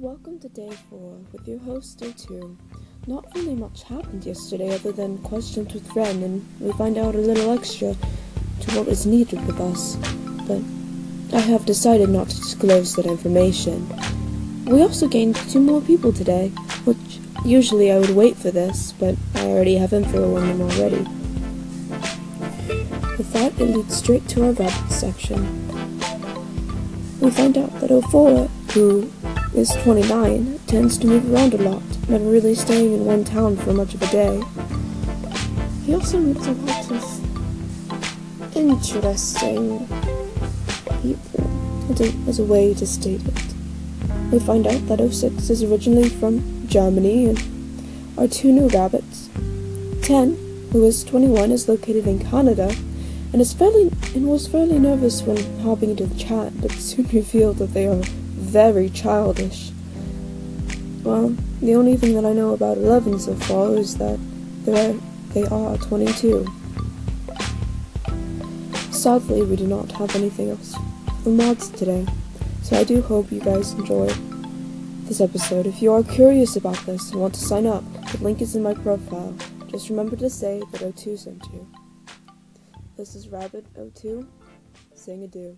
Welcome to day four with your host, O2. Not really much happened yesterday other than questions with Ren, and we find out a little extra to what is needed with us. But I have decided not to disclose that information. We also gained two more people today, which usually I would wait for this, but I already have info on them already. With that, it leads straight to our rabbit section. We find out that Ofora, who is 29, tends to move around a lot, never really staying in one town for much of a day. He also meets a lot of interesting people, as a, as a way to state it. We find out that 06 is originally from Germany, and our two new rabbits. 10, who is 21, is located in Canada, and is fairly and was fairly nervous when hopping into the chat, but soon revealed that they are very childish. Well, the only thing that I know about 11 so far is that they are, they are 22. Sadly, we do not have anything else for mods today, so I do hope you guys enjoy this episode. If you are curious about this and want to sign up, the link is in my profile. Just remember to say that O2 sent you. This is Rabbit02 saying adieu.